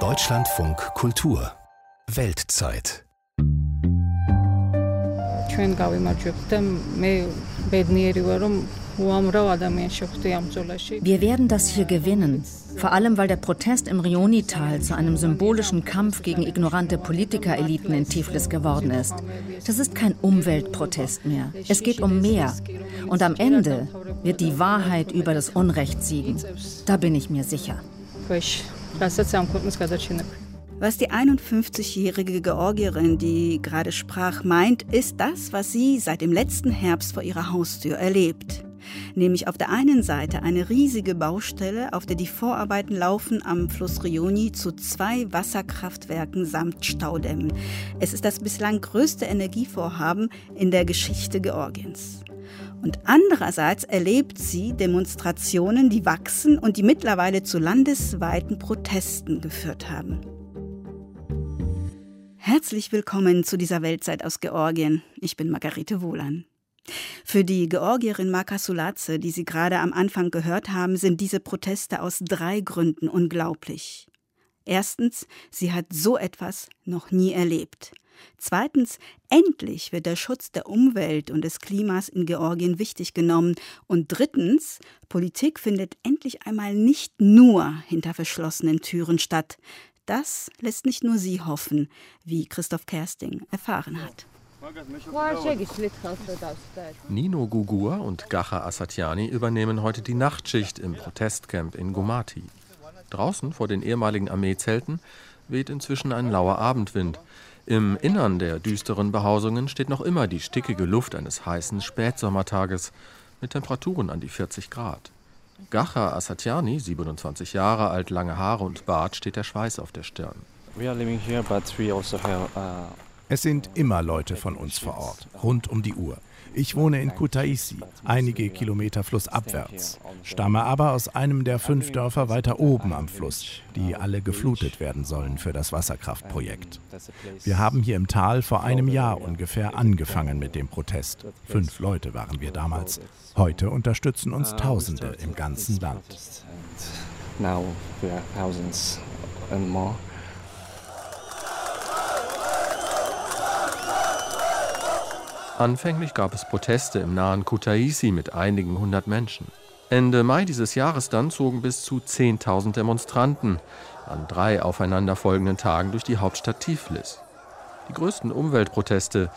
Deutschlandfunk Kultur Weltzeit ჩვენ გავიმარჯვებთ და მე ბედნიერი ვარ რომ wir werden das hier gewinnen, vor allem weil der Protest im Rionital zu einem symbolischen Kampf gegen ignorante Politikereliten in Tiflis geworden ist. Das ist kein Umweltprotest mehr. Es geht um mehr. Und am Ende wird die Wahrheit über das Unrecht siegen. Da bin ich mir sicher. Was die 51-jährige Georgierin, die gerade sprach, meint, ist das, was sie seit dem letzten Herbst vor ihrer Haustür erlebt nämlich auf der einen Seite eine riesige Baustelle, auf der die Vorarbeiten laufen am Fluss Rioni zu zwei Wasserkraftwerken samt Staudämmen. Es ist das bislang größte Energievorhaben in der Geschichte Georgiens. Und andererseits erlebt sie Demonstrationen, die wachsen und die mittlerweile zu landesweiten Protesten geführt haben. Herzlich willkommen zu dieser Weltzeit aus Georgien. Ich bin Margarete Wohlan. Für die Georgierin Marka Sulatze, die Sie gerade am Anfang gehört haben, sind diese Proteste aus drei Gründen unglaublich. Erstens, sie hat so etwas noch nie erlebt. Zweitens, endlich wird der Schutz der Umwelt und des Klimas in Georgien wichtig genommen. Und drittens, Politik findet endlich einmal nicht nur hinter verschlossenen Türen statt. Das lässt nicht nur sie hoffen, wie Christoph Kersting erfahren hat. Nino Gugur und Gacha Asatiani übernehmen heute die Nachtschicht im Protestcamp in Gumati. Draußen vor den ehemaligen Armeezelten weht inzwischen ein lauer Abendwind. Im Innern der düsteren Behausungen steht noch immer die stickige Luft eines heißen Spätsommertages mit Temperaturen an die 40 Grad. Gacha Asatiani, 27 Jahre alt, lange Haare und Bart, steht der Schweiß auf der Stirn. We are living here, but we also have, uh es sind immer Leute von uns vor Ort, rund um die Uhr. Ich wohne in Kutaisi, einige Kilometer flussabwärts, stamme aber aus einem der fünf Dörfer weiter oben am Fluss, die alle geflutet werden sollen für das Wasserkraftprojekt. Wir haben hier im Tal vor einem Jahr ungefähr angefangen mit dem Protest. Fünf Leute waren wir damals. Heute unterstützen uns Tausende im ganzen Land. Now we are thousands and more. Anfänglich gab es Proteste im nahen Kutaisi mit einigen hundert Menschen. Ende Mai dieses Jahres dann zogen bis zu 10.000 Demonstranten an drei aufeinanderfolgenden Tagen durch die Hauptstadt Tiflis. Die größten Umweltproteste,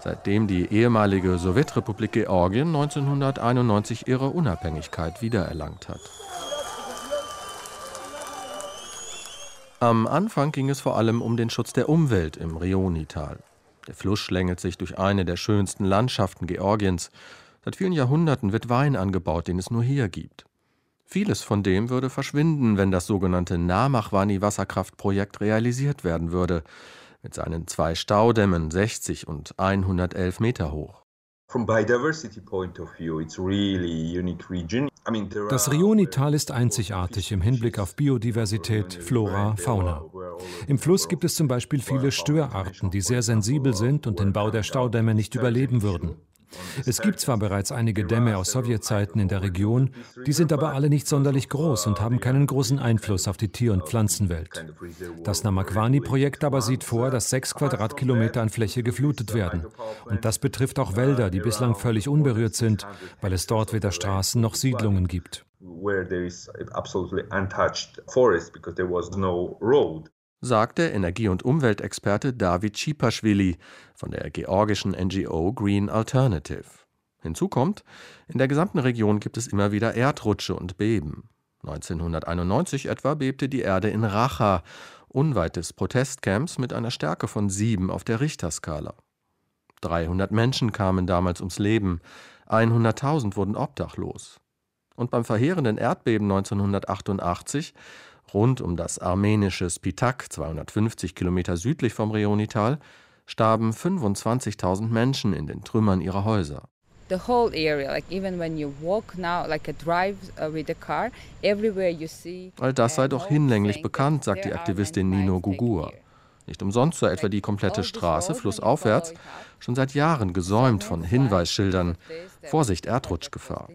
seitdem die ehemalige Sowjetrepublik Georgien 1991 ihre Unabhängigkeit wiedererlangt hat. Am Anfang ging es vor allem um den Schutz der Umwelt im Rionital. Der Fluss schlängelt sich durch eine der schönsten Landschaften Georgiens. Seit vielen Jahrhunderten wird Wein angebaut, den es nur hier gibt. Vieles von dem würde verschwinden, wenn das sogenannte Namachwani-Wasserkraftprojekt realisiert werden würde, mit seinen zwei Staudämmen 60 und 111 Meter hoch. Das Rionital ist einzigartig im Hinblick auf Biodiversität, Flora, Fauna. Im Fluss gibt es zum Beispiel viele Störarten, die sehr sensibel sind und den Bau der Staudämme nicht überleben würden. Es gibt zwar bereits einige Dämme aus Sowjetzeiten in der Region, die sind aber alle nicht sonderlich groß und haben keinen großen Einfluss auf die Tier- und Pflanzenwelt. Das Namakwani-Projekt aber sieht vor, dass sechs Quadratkilometer an Fläche geflutet werden. Und das betrifft auch Wälder, die bislang völlig unberührt sind, weil es dort weder Straßen noch Siedlungen gibt. Where there is absolutely untouched forest because there was no road sagt der Energie- und Umweltexperte David Schipashvili von der georgischen NGO Green Alternative. Hinzu kommt, in der gesamten Region gibt es immer wieder Erdrutsche und Beben. 1991 etwa bebte die Erde in Racha, unweit des Protestcamps, mit einer Stärke von sieben auf der Richterskala. 300 Menschen kamen damals ums Leben, 100.000 wurden obdachlos. Und beim verheerenden Erdbeben 1988 Rund um das armenische Spitak, 250 Kilometer südlich vom Reonital, starben 25.000 Menschen in den Trümmern ihrer Häuser. Uh, All das sei doch hinlänglich bekannt, sagt die Aktivistin Nino Gugur. Nicht umsonst sei etwa die komplette Straße flussaufwärts schon seit Jahren gesäumt von Hinweisschildern. Vorsicht, Erdrutschgefahr.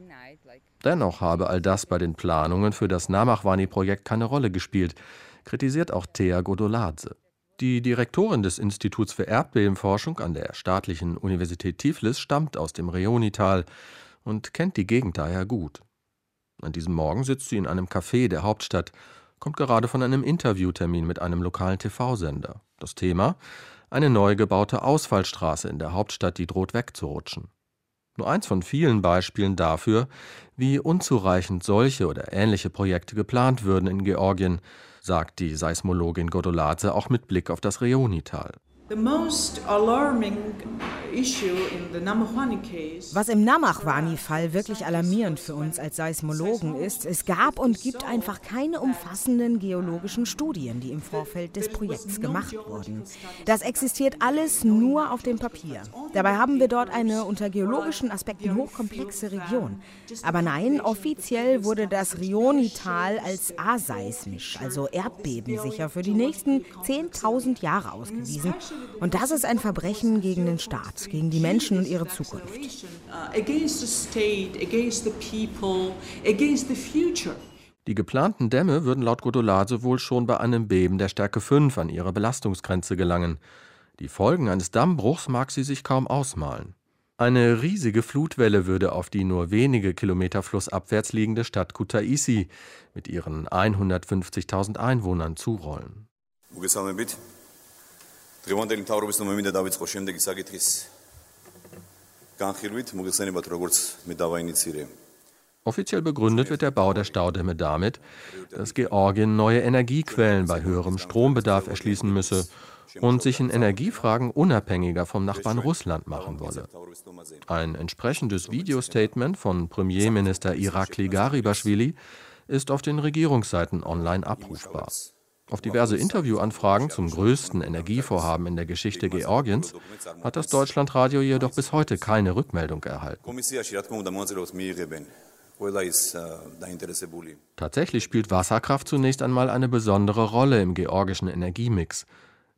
Dennoch habe all das bei den Planungen für das Namachwani-Projekt keine Rolle gespielt, kritisiert auch Thea Godoladze. Die Direktorin des Instituts für Erdbebenforschung an der Staatlichen Universität Tiflis stammt aus dem Reonital und kennt die Gegend daher gut. An diesem Morgen sitzt sie in einem Café der Hauptstadt, kommt gerade von einem Interviewtermin mit einem lokalen TV-Sender. Das Thema? Eine neu gebaute Ausfallstraße in der Hauptstadt, die droht wegzurutschen. Nur eins von vielen Beispielen dafür, wie unzureichend solche oder ähnliche Projekte geplant würden in Georgien, sagt die Seismologin Godoladze auch mit Blick auf das Reonital. Was im Namachwani-Fall wirklich alarmierend für uns als Seismologen ist, es gab und gibt einfach keine umfassenden geologischen Studien, die im Vorfeld des Projekts gemacht wurden. Das existiert alles nur auf dem Papier. Dabei haben wir dort eine unter geologischen Aspekten hochkomplexe Region. Aber nein, offiziell wurde das Rionital als aseismisch, also erdbebensicher, für die nächsten 10.000 Jahre ausgewiesen. Und das ist ein Verbrechen gegen den Staat, gegen die Menschen und ihre Zukunft. Die geplanten Dämme würden laut Godolase wohl schon bei einem Beben der Stärke 5 an ihre Belastungsgrenze gelangen. Die Folgen eines Dammbruchs mag sie sich kaum ausmalen. Eine riesige Flutwelle würde auf die nur wenige Kilometer flussabwärts liegende Stadt Kutaisi mit ihren 150.000 Einwohnern zurollen დღევანდელი მთავრობის ნომერ მინდა დავიწყო შემდეგი საკითხის განხილვით, მოგეხსენებათ, როგორც მე დავაინიციირე. Offiziell begründet wird der Bau der Staudämme damit, dass Georgien neue Energiequellen bei höherem Strombedarf erschließen müsse und sich in Energiefragen unabhängiger vom Nachbarn Russland machen wolle. Ein entsprechendes Videostatement von Premierminister Irakli Garibashvili ist auf den Regierungsseiten online abrufbar. Auf diverse Interviewanfragen zum größten Energievorhaben in der Geschichte Georgiens hat das Deutschlandradio jedoch bis heute keine Rückmeldung erhalten. Tatsächlich spielt Wasserkraft zunächst einmal eine besondere Rolle im georgischen Energiemix.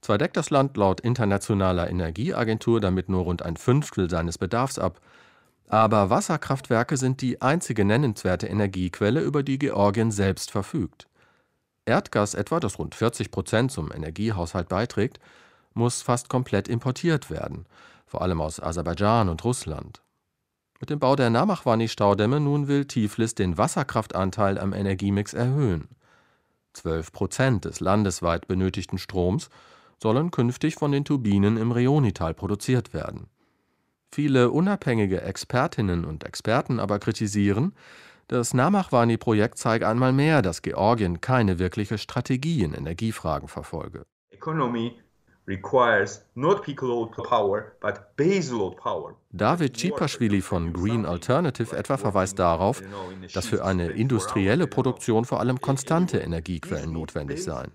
Zwar deckt das Land laut Internationaler Energieagentur damit nur rund ein Fünftel seines Bedarfs ab, aber Wasserkraftwerke sind die einzige nennenswerte Energiequelle, über die Georgien selbst verfügt. Erdgas etwa, das rund 40 Prozent zum Energiehaushalt beiträgt, muss fast komplett importiert werden, vor allem aus Aserbaidschan und Russland. Mit dem Bau der Namachwani-Staudämme nun will Tiflis den Wasserkraftanteil am Energiemix erhöhen. 12 Prozent des landesweit benötigten Stroms sollen künftig von den Turbinen im Reonital produziert werden. Viele unabhängige Expertinnen und Experten aber kritisieren, das Namachwani-Projekt zeige einmal mehr, dass Georgien keine wirkliche Strategie in Energiefragen verfolge. David Cipashvili von Green Alternative etwa verweist darauf, dass für eine industrielle Produktion vor allem konstante Energiequellen notwendig seien.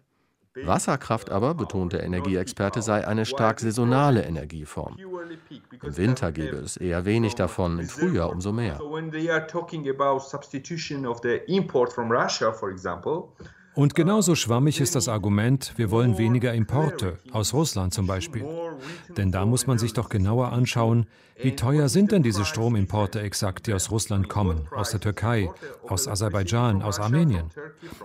Wasserkraft aber, betont der Energieexperte, sei eine stark saisonale Energieform. Im Winter gebe es eher wenig davon, im Frühjahr umso mehr. Und genauso schwammig ist das Argument, wir wollen weniger Importe, aus Russland zum Beispiel. Denn da muss man sich doch genauer anschauen, wie teuer sind denn diese Stromimporte exakt, die aus Russland kommen, aus der Türkei, aus Aserbaidschan, aus Armenien?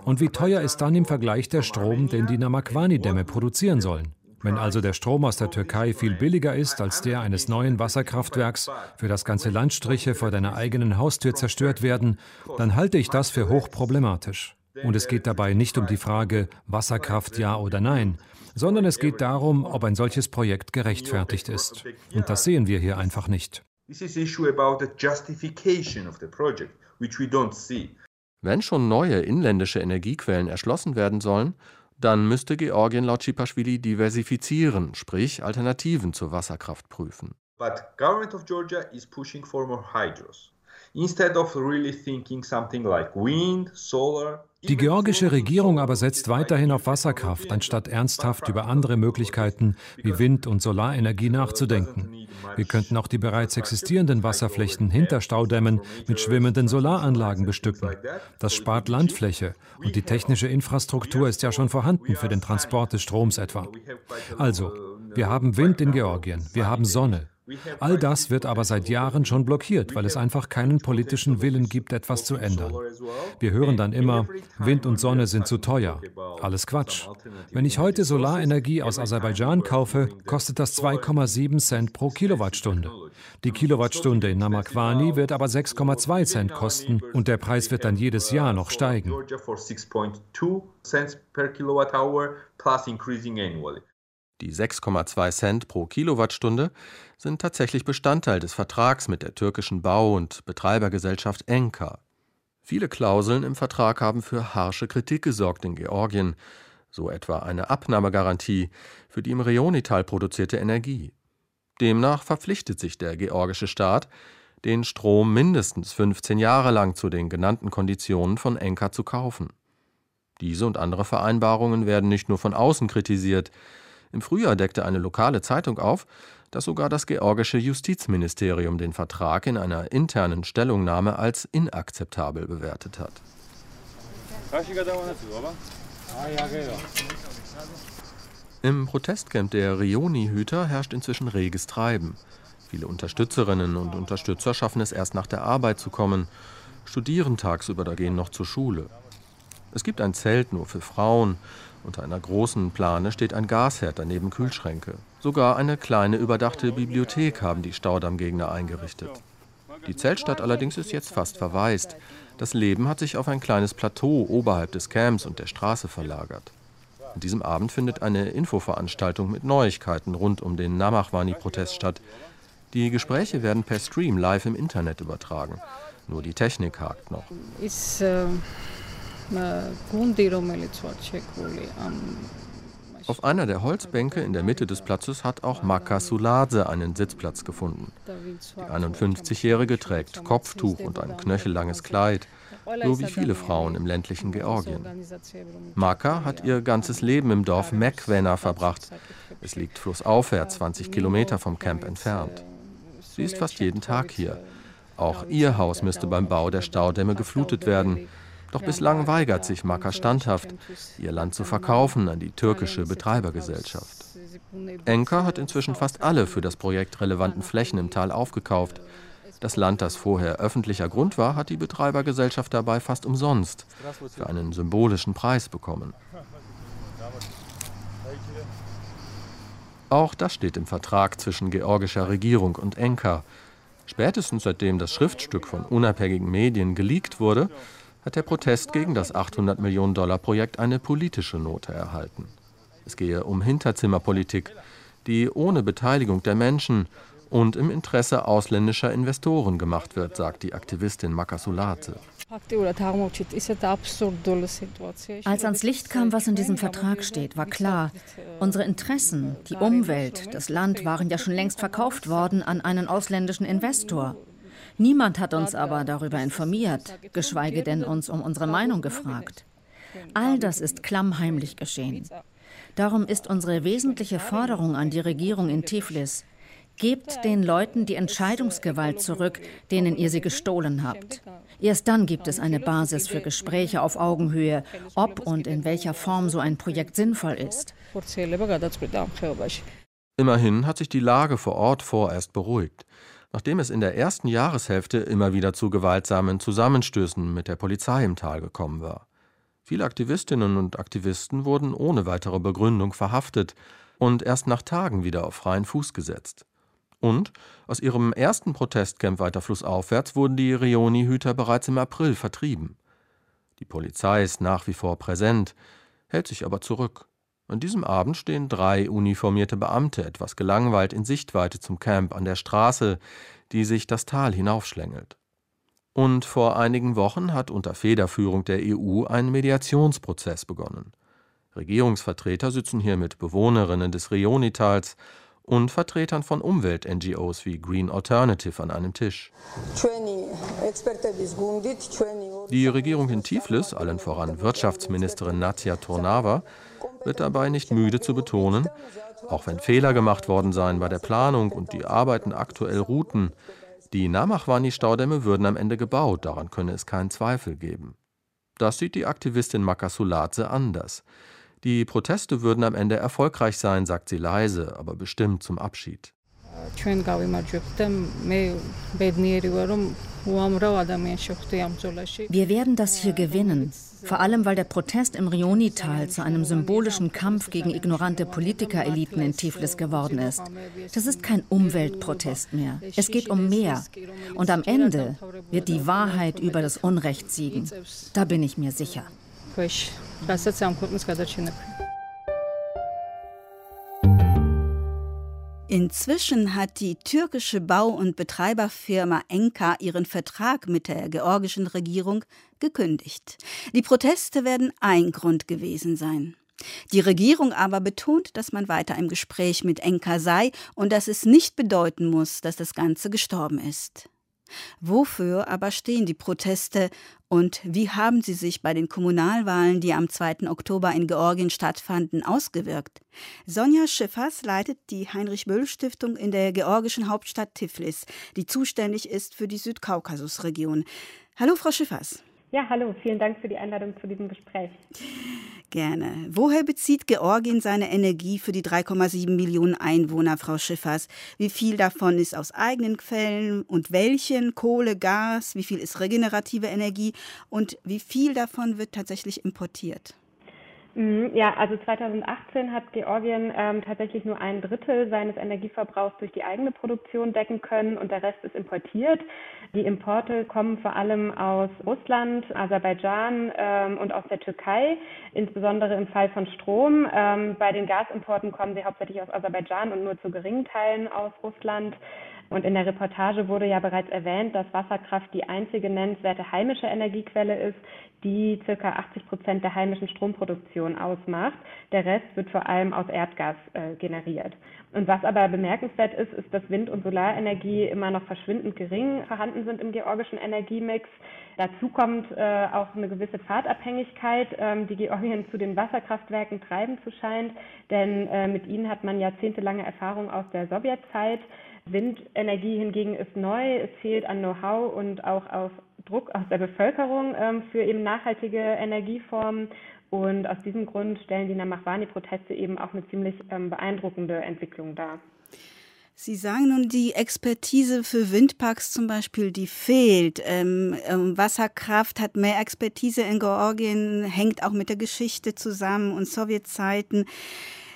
Und wie teuer ist dann im Vergleich der Strom, den die Namakwani-Dämme produzieren sollen? Wenn also der Strom aus der Türkei viel billiger ist als der eines neuen Wasserkraftwerks, für das ganze Landstriche vor deiner eigenen Haustür zerstört werden, dann halte ich das für hochproblematisch. Und es geht dabei nicht um die Frage Wasserkraft ja oder nein, sondern es geht darum, ob ein solches Projekt gerechtfertigt ist. Und das sehen wir hier einfach nicht. Wenn schon neue inländische Energiequellen erschlossen werden sollen, dann müsste Georgien laut Chipashvili diversifizieren, sprich Alternativen zur Wasserkraft prüfen. But government of Georgia is pushing for more hydros. Instead of really thinking something like wind, solar, die georgische Regierung aber setzt weiterhin auf Wasserkraft, anstatt ernsthaft über andere Möglichkeiten wie Wind- und Solarenergie nachzudenken. Wir könnten auch die bereits existierenden Wasserflächen hinter Staudämmen mit schwimmenden Solaranlagen bestücken. Das spart Landfläche und die technische Infrastruktur ist ja schon vorhanden für den Transport des Stroms etwa. Also, wir haben Wind in Georgien, wir haben Sonne, All das wird aber seit Jahren schon blockiert, weil es einfach keinen politischen Willen gibt, etwas zu ändern. Wir hören dann immer, Wind und Sonne sind zu teuer. Alles Quatsch. Wenn ich heute Solarenergie aus Aserbaidschan kaufe, kostet das 2,7 Cent pro Kilowattstunde. Die Kilowattstunde in Namakwani wird aber 6,2 Cent kosten und der Preis wird dann jedes Jahr noch steigen. Die 6,2 Cent pro Kilowattstunde sind tatsächlich Bestandteil des Vertrags mit der türkischen Bau- und Betreibergesellschaft Enka. Viele Klauseln im Vertrag haben für harsche Kritik gesorgt in Georgien, so etwa eine Abnahmegarantie für die im Reonital produzierte Energie. Demnach verpflichtet sich der georgische Staat, den Strom mindestens 15 Jahre lang zu den genannten Konditionen von Enka zu kaufen. Diese und andere Vereinbarungen werden nicht nur von außen kritisiert, im Frühjahr deckte eine lokale Zeitung auf, dass sogar das georgische Justizministerium den Vertrag in einer internen Stellungnahme als inakzeptabel bewertet hat. Im Protestcamp der Rioni-Hüter herrscht inzwischen reges Treiben. Viele Unterstützerinnen und Unterstützer schaffen es erst nach der Arbeit zu kommen, studieren tagsüber oder gehen noch zur Schule. Es gibt ein Zelt nur für Frauen unter einer großen Plane steht ein Gasherd daneben Kühlschränke. Sogar eine kleine überdachte Bibliothek haben die Staudammgegner eingerichtet. Die Zeltstadt allerdings ist jetzt fast verwaist. Das Leben hat sich auf ein kleines Plateau oberhalb des Camps und der Straße verlagert. An diesem Abend findet eine Infoveranstaltung mit Neuigkeiten rund um den Namachwani-Protest statt. Die Gespräche werden per Stream live im Internet übertragen. Nur die Technik hakt noch. Ist, äh auf einer der Holzbänke in der Mitte des Platzes hat auch Maka Sulase einen Sitzplatz gefunden. Die 51-Jährige trägt Kopftuch und ein knöchellanges Kleid, so wie viele Frauen im ländlichen Georgien. Maka hat ihr ganzes Leben im Dorf Mekwena verbracht. Es liegt flussaufwärts 20 Kilometer vom Camp entfernt. Sie ist fast jeden Tag hier. Auch ihr Haus müsste beim Bau der Staudämme geflutet werden. Doch bislang weigert sich Maka standhaft, ihr Land zu verkaufen an die türkische Betreibergesellschaft. Enka hat inzwischen fast alle für das Projekt relevanten Flächen im Tal aufgekauft. Das Land, das vorher öffentlicher Grund war, hat die Betreibergesellschaft dabei fast umsonst für einen symbolischen Preis bekommen. Auch das steht im Vertrag zwischen georgischer Regierung und Enka. Spätestens seitdem das Schriftstück von unabhängigen Medien geleakt wurde, hat der Protest gegen das 800 Millionen Dollar Projekt eine politische Note erhalten. Es gehe um Hinterzimmerpolitik, die ohne Beteiligung der Menschen und im Interesse ausländischer Investoren gemacht wird, sagt die Aktivistin Makasulate. Als ans Licht kam, was in diesem Vertrag steht, war klar, unsere Interessen, die Umwelt, das Land waren ja schon längst verkauft worden an einen ausländischen Investor. Niemand hat uns aber darüber informiert, geschweige denn uns um unsere Meinung gefragt. All das ist klammheimlich geschehen. Darum ist unsere wesentliche Forderung an die Regierung in Tiflis, Gebt den Leuten die Entscheidungsgewalt zurück, denen ihr sie gestohlen habt. Erst dann gibt es eine Basis für Gespräche auf Augenhöhe, ob und in welcher Form so ein Projekt sinnvoll ist. Immerhin hat sich die Lage vor Ort vorerst beruhigt nachdem es in der ersten Jahreshälfte immer wieder zu gewaltsamen Zusammenstößen mit der Polizei im Tal gekommen war. Viele Aktivistinnen und Aktivisten wurden ohne weitere Begründung verhaftet und erst nach Tagen wieder auf freien Fuß gesetzt. Und aus ihrem ersten Protestcamp weiter flussaufwärts wurden die Rioni-Hüter bereits im April vertrieben. Die Polizei ist nach wie vor präsent, hält sich aber zurück. An diesem Abend stehen drei uniformierte Beamte etwas gelangweilt in Sichtweite zum Camp an der Straße, die sich das Tal hinaufschlängelt. Und vor einigen Wochen hat unter Federführung der EU ein Mediationsprozess begonnen. Regierungsvertreter sitzen hier mit Bewohnerinnen des Rionitals und Vertretern von Umwelt-NGOs wie Green Alternative an einem Tisch. Die Regierung in Tiflis, allen voran Wirtschaftsministerin Nadja Tornava, wird dabei nicht müde zu betonen, auch wenn Fehler gemacht worden seien bei der Planung und die Arbeiten aktuell ruhten, die Namachwani-Staudämme würden am Ende gebaut, daran könne es keinen Zweifel geben. Das sieht die Aktivistin Makasuladze anders. Die Proteste würden am Ende erfolgreich sein, sagt sie leise, aber bestimmt zum Abschied. Wir werden das hier gewinnen. Vor allem, weil der Protest im Rioni-Tal zu einem symbolischen Kampf gegen ignorante Politikereliten in Tiflis geworden ist. Das ist kein Umweltprotest mehr. Es geht um mehr. Und am Ende wird die Wahrheit über das Unrecht siegen. Da bin ich mir sicher. Inzwischen hat die türkische Bau- und Betreiberfirma Enka ihren Vertrag mit der georgischen Regierung gekündigt. Die Proteste werden ein Grund gewesen sein. Die Regierung aber betont, dass man weiter im Gespräch mit Enka sei und dass es nicht bedeuten muss, dass das Ganze gestorben ist. Wofür aber stehen die Proteste und wie haben sie sich bei den Kommunalwahlen, die am 2. Oktober in Georgien stattfanden, ausgewirkt? Sonja Schiffers leitet die Heinrich-Böll-Stiftung in der georgischen Hauptstadt Tiflis, die zuständig ist für die Südkaukasusregion. Hallo, Frau Schiffers. Ja, hallo, vielen Dank für die Einladung zu diesem Gespräch. Gerne. Woher bezieht Georgien seine Energie für die 3,7 Millionen Einwohner, Frau Schiffers? Wie viel davon ist aus eigenen Quellen und welchen? Kohle, Gas? Wie viel ist regenerative Energie? Und wie viel davon wird tatsächlich importiert? Mhm, ja, also 2018 hat Georgien ähm, tatsächlich nur ein Drittel seines Energieverbrauchs durch die eigene Produktion decken können und der Rest ist importiert. Die Importe kommen vor allem aus Russland, Aserbaidschan ähm, und aus der Türkei, insbesondere im Fall von Strom. Ähm, bei den Gasimporten kommen sie hauptsächlich aus Aserbaidschan und nur zu geringen Teilen aus Russland. Und in der Reportage wurde ja bereits erwähnt, dass Wasserkraft die einzige nennenswerte heimische Energiequelle ist, die ca. 80 Prozent der heimischen Stromproduktion ausmacht. Der Rest wird vor allem aus Erdgas äh, generiert. Und was aber bemerkenswert ist, ist, dass Wind- und Solarenergie immer noch verschwindend gering vorhanden sind im georgischen Energiemix. Dazu kommt äh, auch eine gewisse Fahrtabhängigkeit, ähm, die Georgien zu den Wasserkraftwerken treiben zu scheint, denn äh, mit ihnen hat man jahrzehntelange Erfahrung aus der Sowjetzeit. Windenergie hingegen ist neu, es fehlt an Know-how und auch auf Druck aus der Bevölkerung ähm, für eben nachhaltige Energieformen. Und aus diesem Grund stellen die Namachwani-Proteste eben auch eine ziemlich ähm, beeindruckende Entwicklung dar. Sie sagen nun, die Expertise für Windparks zum Beispiel, die fehlt. Ähm, ähm, Wasserkraft hat mehr Expertise in Georgien, hängt auch mit der Geschichte zusammen und Sowjetzeiten.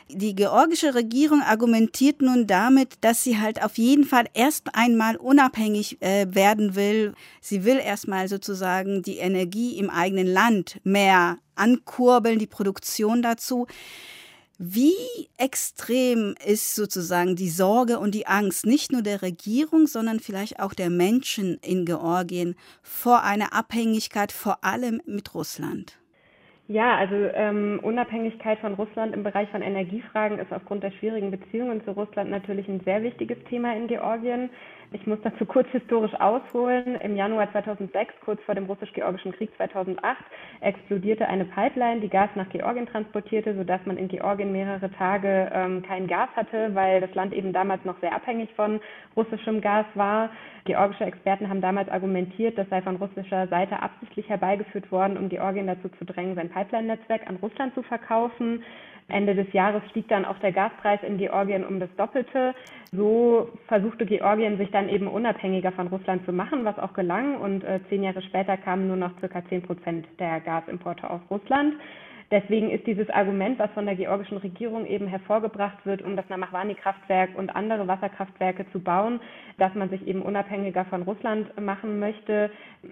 Die georgische Regierung argumentiert nun damit, dass sie halt auf jeden Fall erst einmal unabhängig äh, werden will. Sie will erstmal sozusagen die Energie im eigenen Land mehr ankurbeln, die Produktion dazu. Wie extrem ist sozusagen die Sorge und die Angst nicht nur der Regierung, sondern vielleicht auch der Menschen in Georgien vor einer Abhängigkeit vor allem mit Russland? Ja, also ähm, Unabhängigkeit von Russland im Bereich von Energiefragen ist aufgrund der schwierigen Beziehungen zu Russland natürlich ein sehr wichtiges Thema in Georgien. Ich muss dazu kurz historisch ausholen. Im Januar 2006, kurz vor dem russisch-georgischen Krieg 2008, explodierte eine Pipeline, die Gas nach Georgien transportierte, sodass man in Georgien mehrere Tage ähm, kein Gas hatte, weil das Land eben damals noch sehr abhängig von russischem Gas war. Georgische Experten haben damals argumentiert, das sei von russischer Seite absichtlich herbeigeführt worden, um Georgien dazu zu drängen, sein Pipeline-Netzwerk an Russland zu verkaufen. Ende des Jahres stieg dann auch der Gaspreis in Georgien um das Doppelte. So versuchte Georgien sich dann eben unabhängiger von Russland zu machen, was auch gelang. Und äh, zehn Jahre später kamen nur noch circa zehn Prozent der Gasimporte aus Russland. Deswegen ist dieses Argument, was von der georgischen Regierung eben hervorgebracht wird, um das Namachwani-Kraftwerk und andere Wasserkraftwerke zu bauen, dass man sich eben unabhängiger von Russland machen möchte,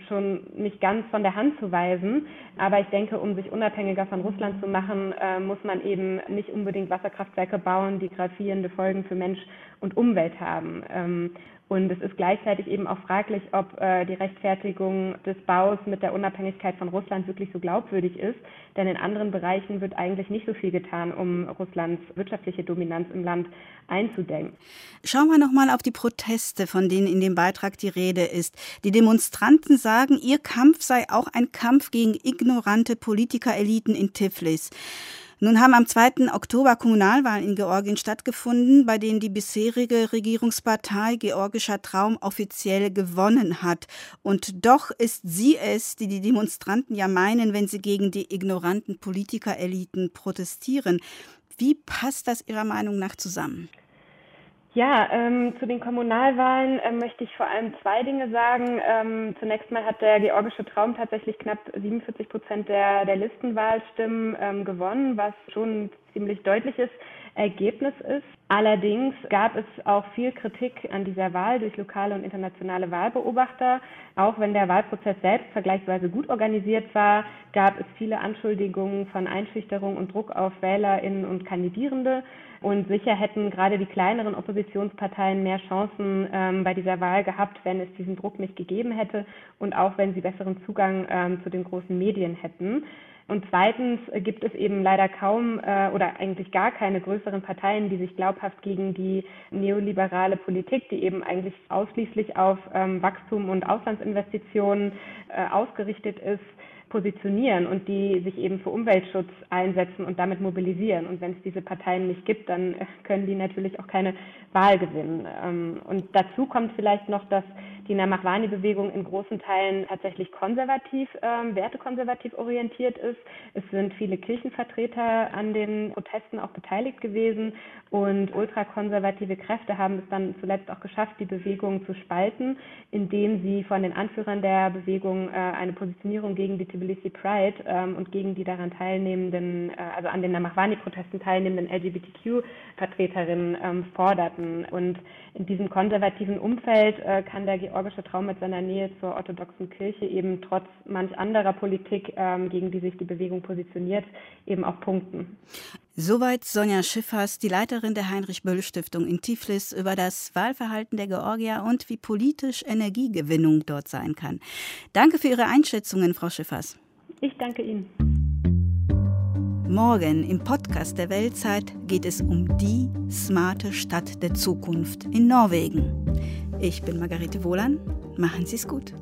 schon nicht ganz von der Hand zu weisen. Aber ich denke, um sich unabhängiger von Russland zu machen, äh, muss man eben nicht unbedingt Wasserkraftwerke bauen, die gravierende Folgen für Mensch und Umwelt haben. Und es ist gleichzeitig eben auch fraglich, ob äh, die Rechtfertigung des Baus mit der Unabhängigkeit von Russland wirklich so glaubwürdig ist. Denn in anderen Bereichen wird eigentlich nicht so viel getan, um Russlands wirtschaftliche Dominanz im Land einzudämmen. Schauen wir nochmal auf die Proteste, von denen in dem Beitrag die Rede ist. Die Demonstranten sagen, ihr Kampf sei auch ein Kampf gegen ignorante Politikereliten in Tiflis. Nun haben am 2. Oktober Kommunalwahlen in Georgien stattgefunden, bei denen die bisherige Regierungspartei Georgischer Traum offiziell gewonnen hat. Und doch ist sie es, die die Demonstranten ja meinen, wenn sie gegen die ignoranten Politikereliten protestieren. Wie passt das Ihrer Meinung nach zusammen? Ja, ähm, zu den Kommunalwahlen äh, möchte ich vor allem zwei Dinge sagen. Ähm, zunächst mal hat der georgische Traum tatsächlich knapp 47 Prozent der, der Listenwahlstimmen ähm, gewonnen, was schon ziemlich deutliches Ergebnis ist. Allerdings gab es auch viel Kritik an dieser Wahl durch lokale und internationale Wahlbeobachter. Auch wenn der Wahlprozess selbst vergleichsweise gut organisiert war, gab es viele Anschuldigungen von Einschüchterung und Druck auf Wählerinnen und Kandidierende. Und sicher hätten gerade die kleineren Oppositionsparteien mehr Chancen ähm, bei dieser Wahl gehabt, wenn es diesen Druck nicht gegeben hätte und auch wenn sie besseren Zugang ähm, zu den großen Medien hätten. Und zweitens gibt es eben leider kaum äh, oder eigentlich gar keine größeren Parteien, die sich glaubhaft gegen die neoliberale Politik, die eben eigentlich ausschließlich auf ähm, Wachstum und Auslandsinvestitionen äh, ausgerichtet ist, positionieren und die sich eben für Umweltschutz einsetzen und damit mobilisieren. Und wenn es diese Parteien nicht gibt, dann können die natürlich auch keine Wahl gewinnen. Ähm, und dazu kommt vielleicht noch, dass die Namachwani-Bewegung in großen Teilen tatsächlich konservativ, ähm, wertekonservativ orientiert ist. Es sind viele Kirchenvertreter an den Protesten auch beteiligt gewesen und ultrakonservative Kräfte haben es dann zuletzt auch geschafft, die Bewegung zu spalten, indem sie von den Anführern der Bewegung äh, eine Positionierung gegen die Tbilisi Pride ähm, und gegen die daran teilnehmenden, äh, also an den Namachwani-Protesten teilnehmenden LGBTQ-Vertreterinnen ähm, forderten. Und in diesem konservativen Umfeld äh, kann der georgische Traum mit seiner Nähe zur orthodoxen Kirche eben trotz manch anderer Politik, ähm, gegen die sich die Bewegung positioniert, eben auch punkten. Soweit Sonja Schiffers, die Leiterin der Heinrich-Böll-Stiftung in Tiflis, über das Wahlverhalten der Georgier und wie politisch Energiegewinnung dort sein kann. Danke für Ihre Einschätzungen, Frau Schiffers. Ich danke Ihnen. Morgen im Podcast der Weltzeit geht es um die smarte Stadt der Zukunft in Norwegen. Ich bin Margarete Wohlan. Machen Sie es gut.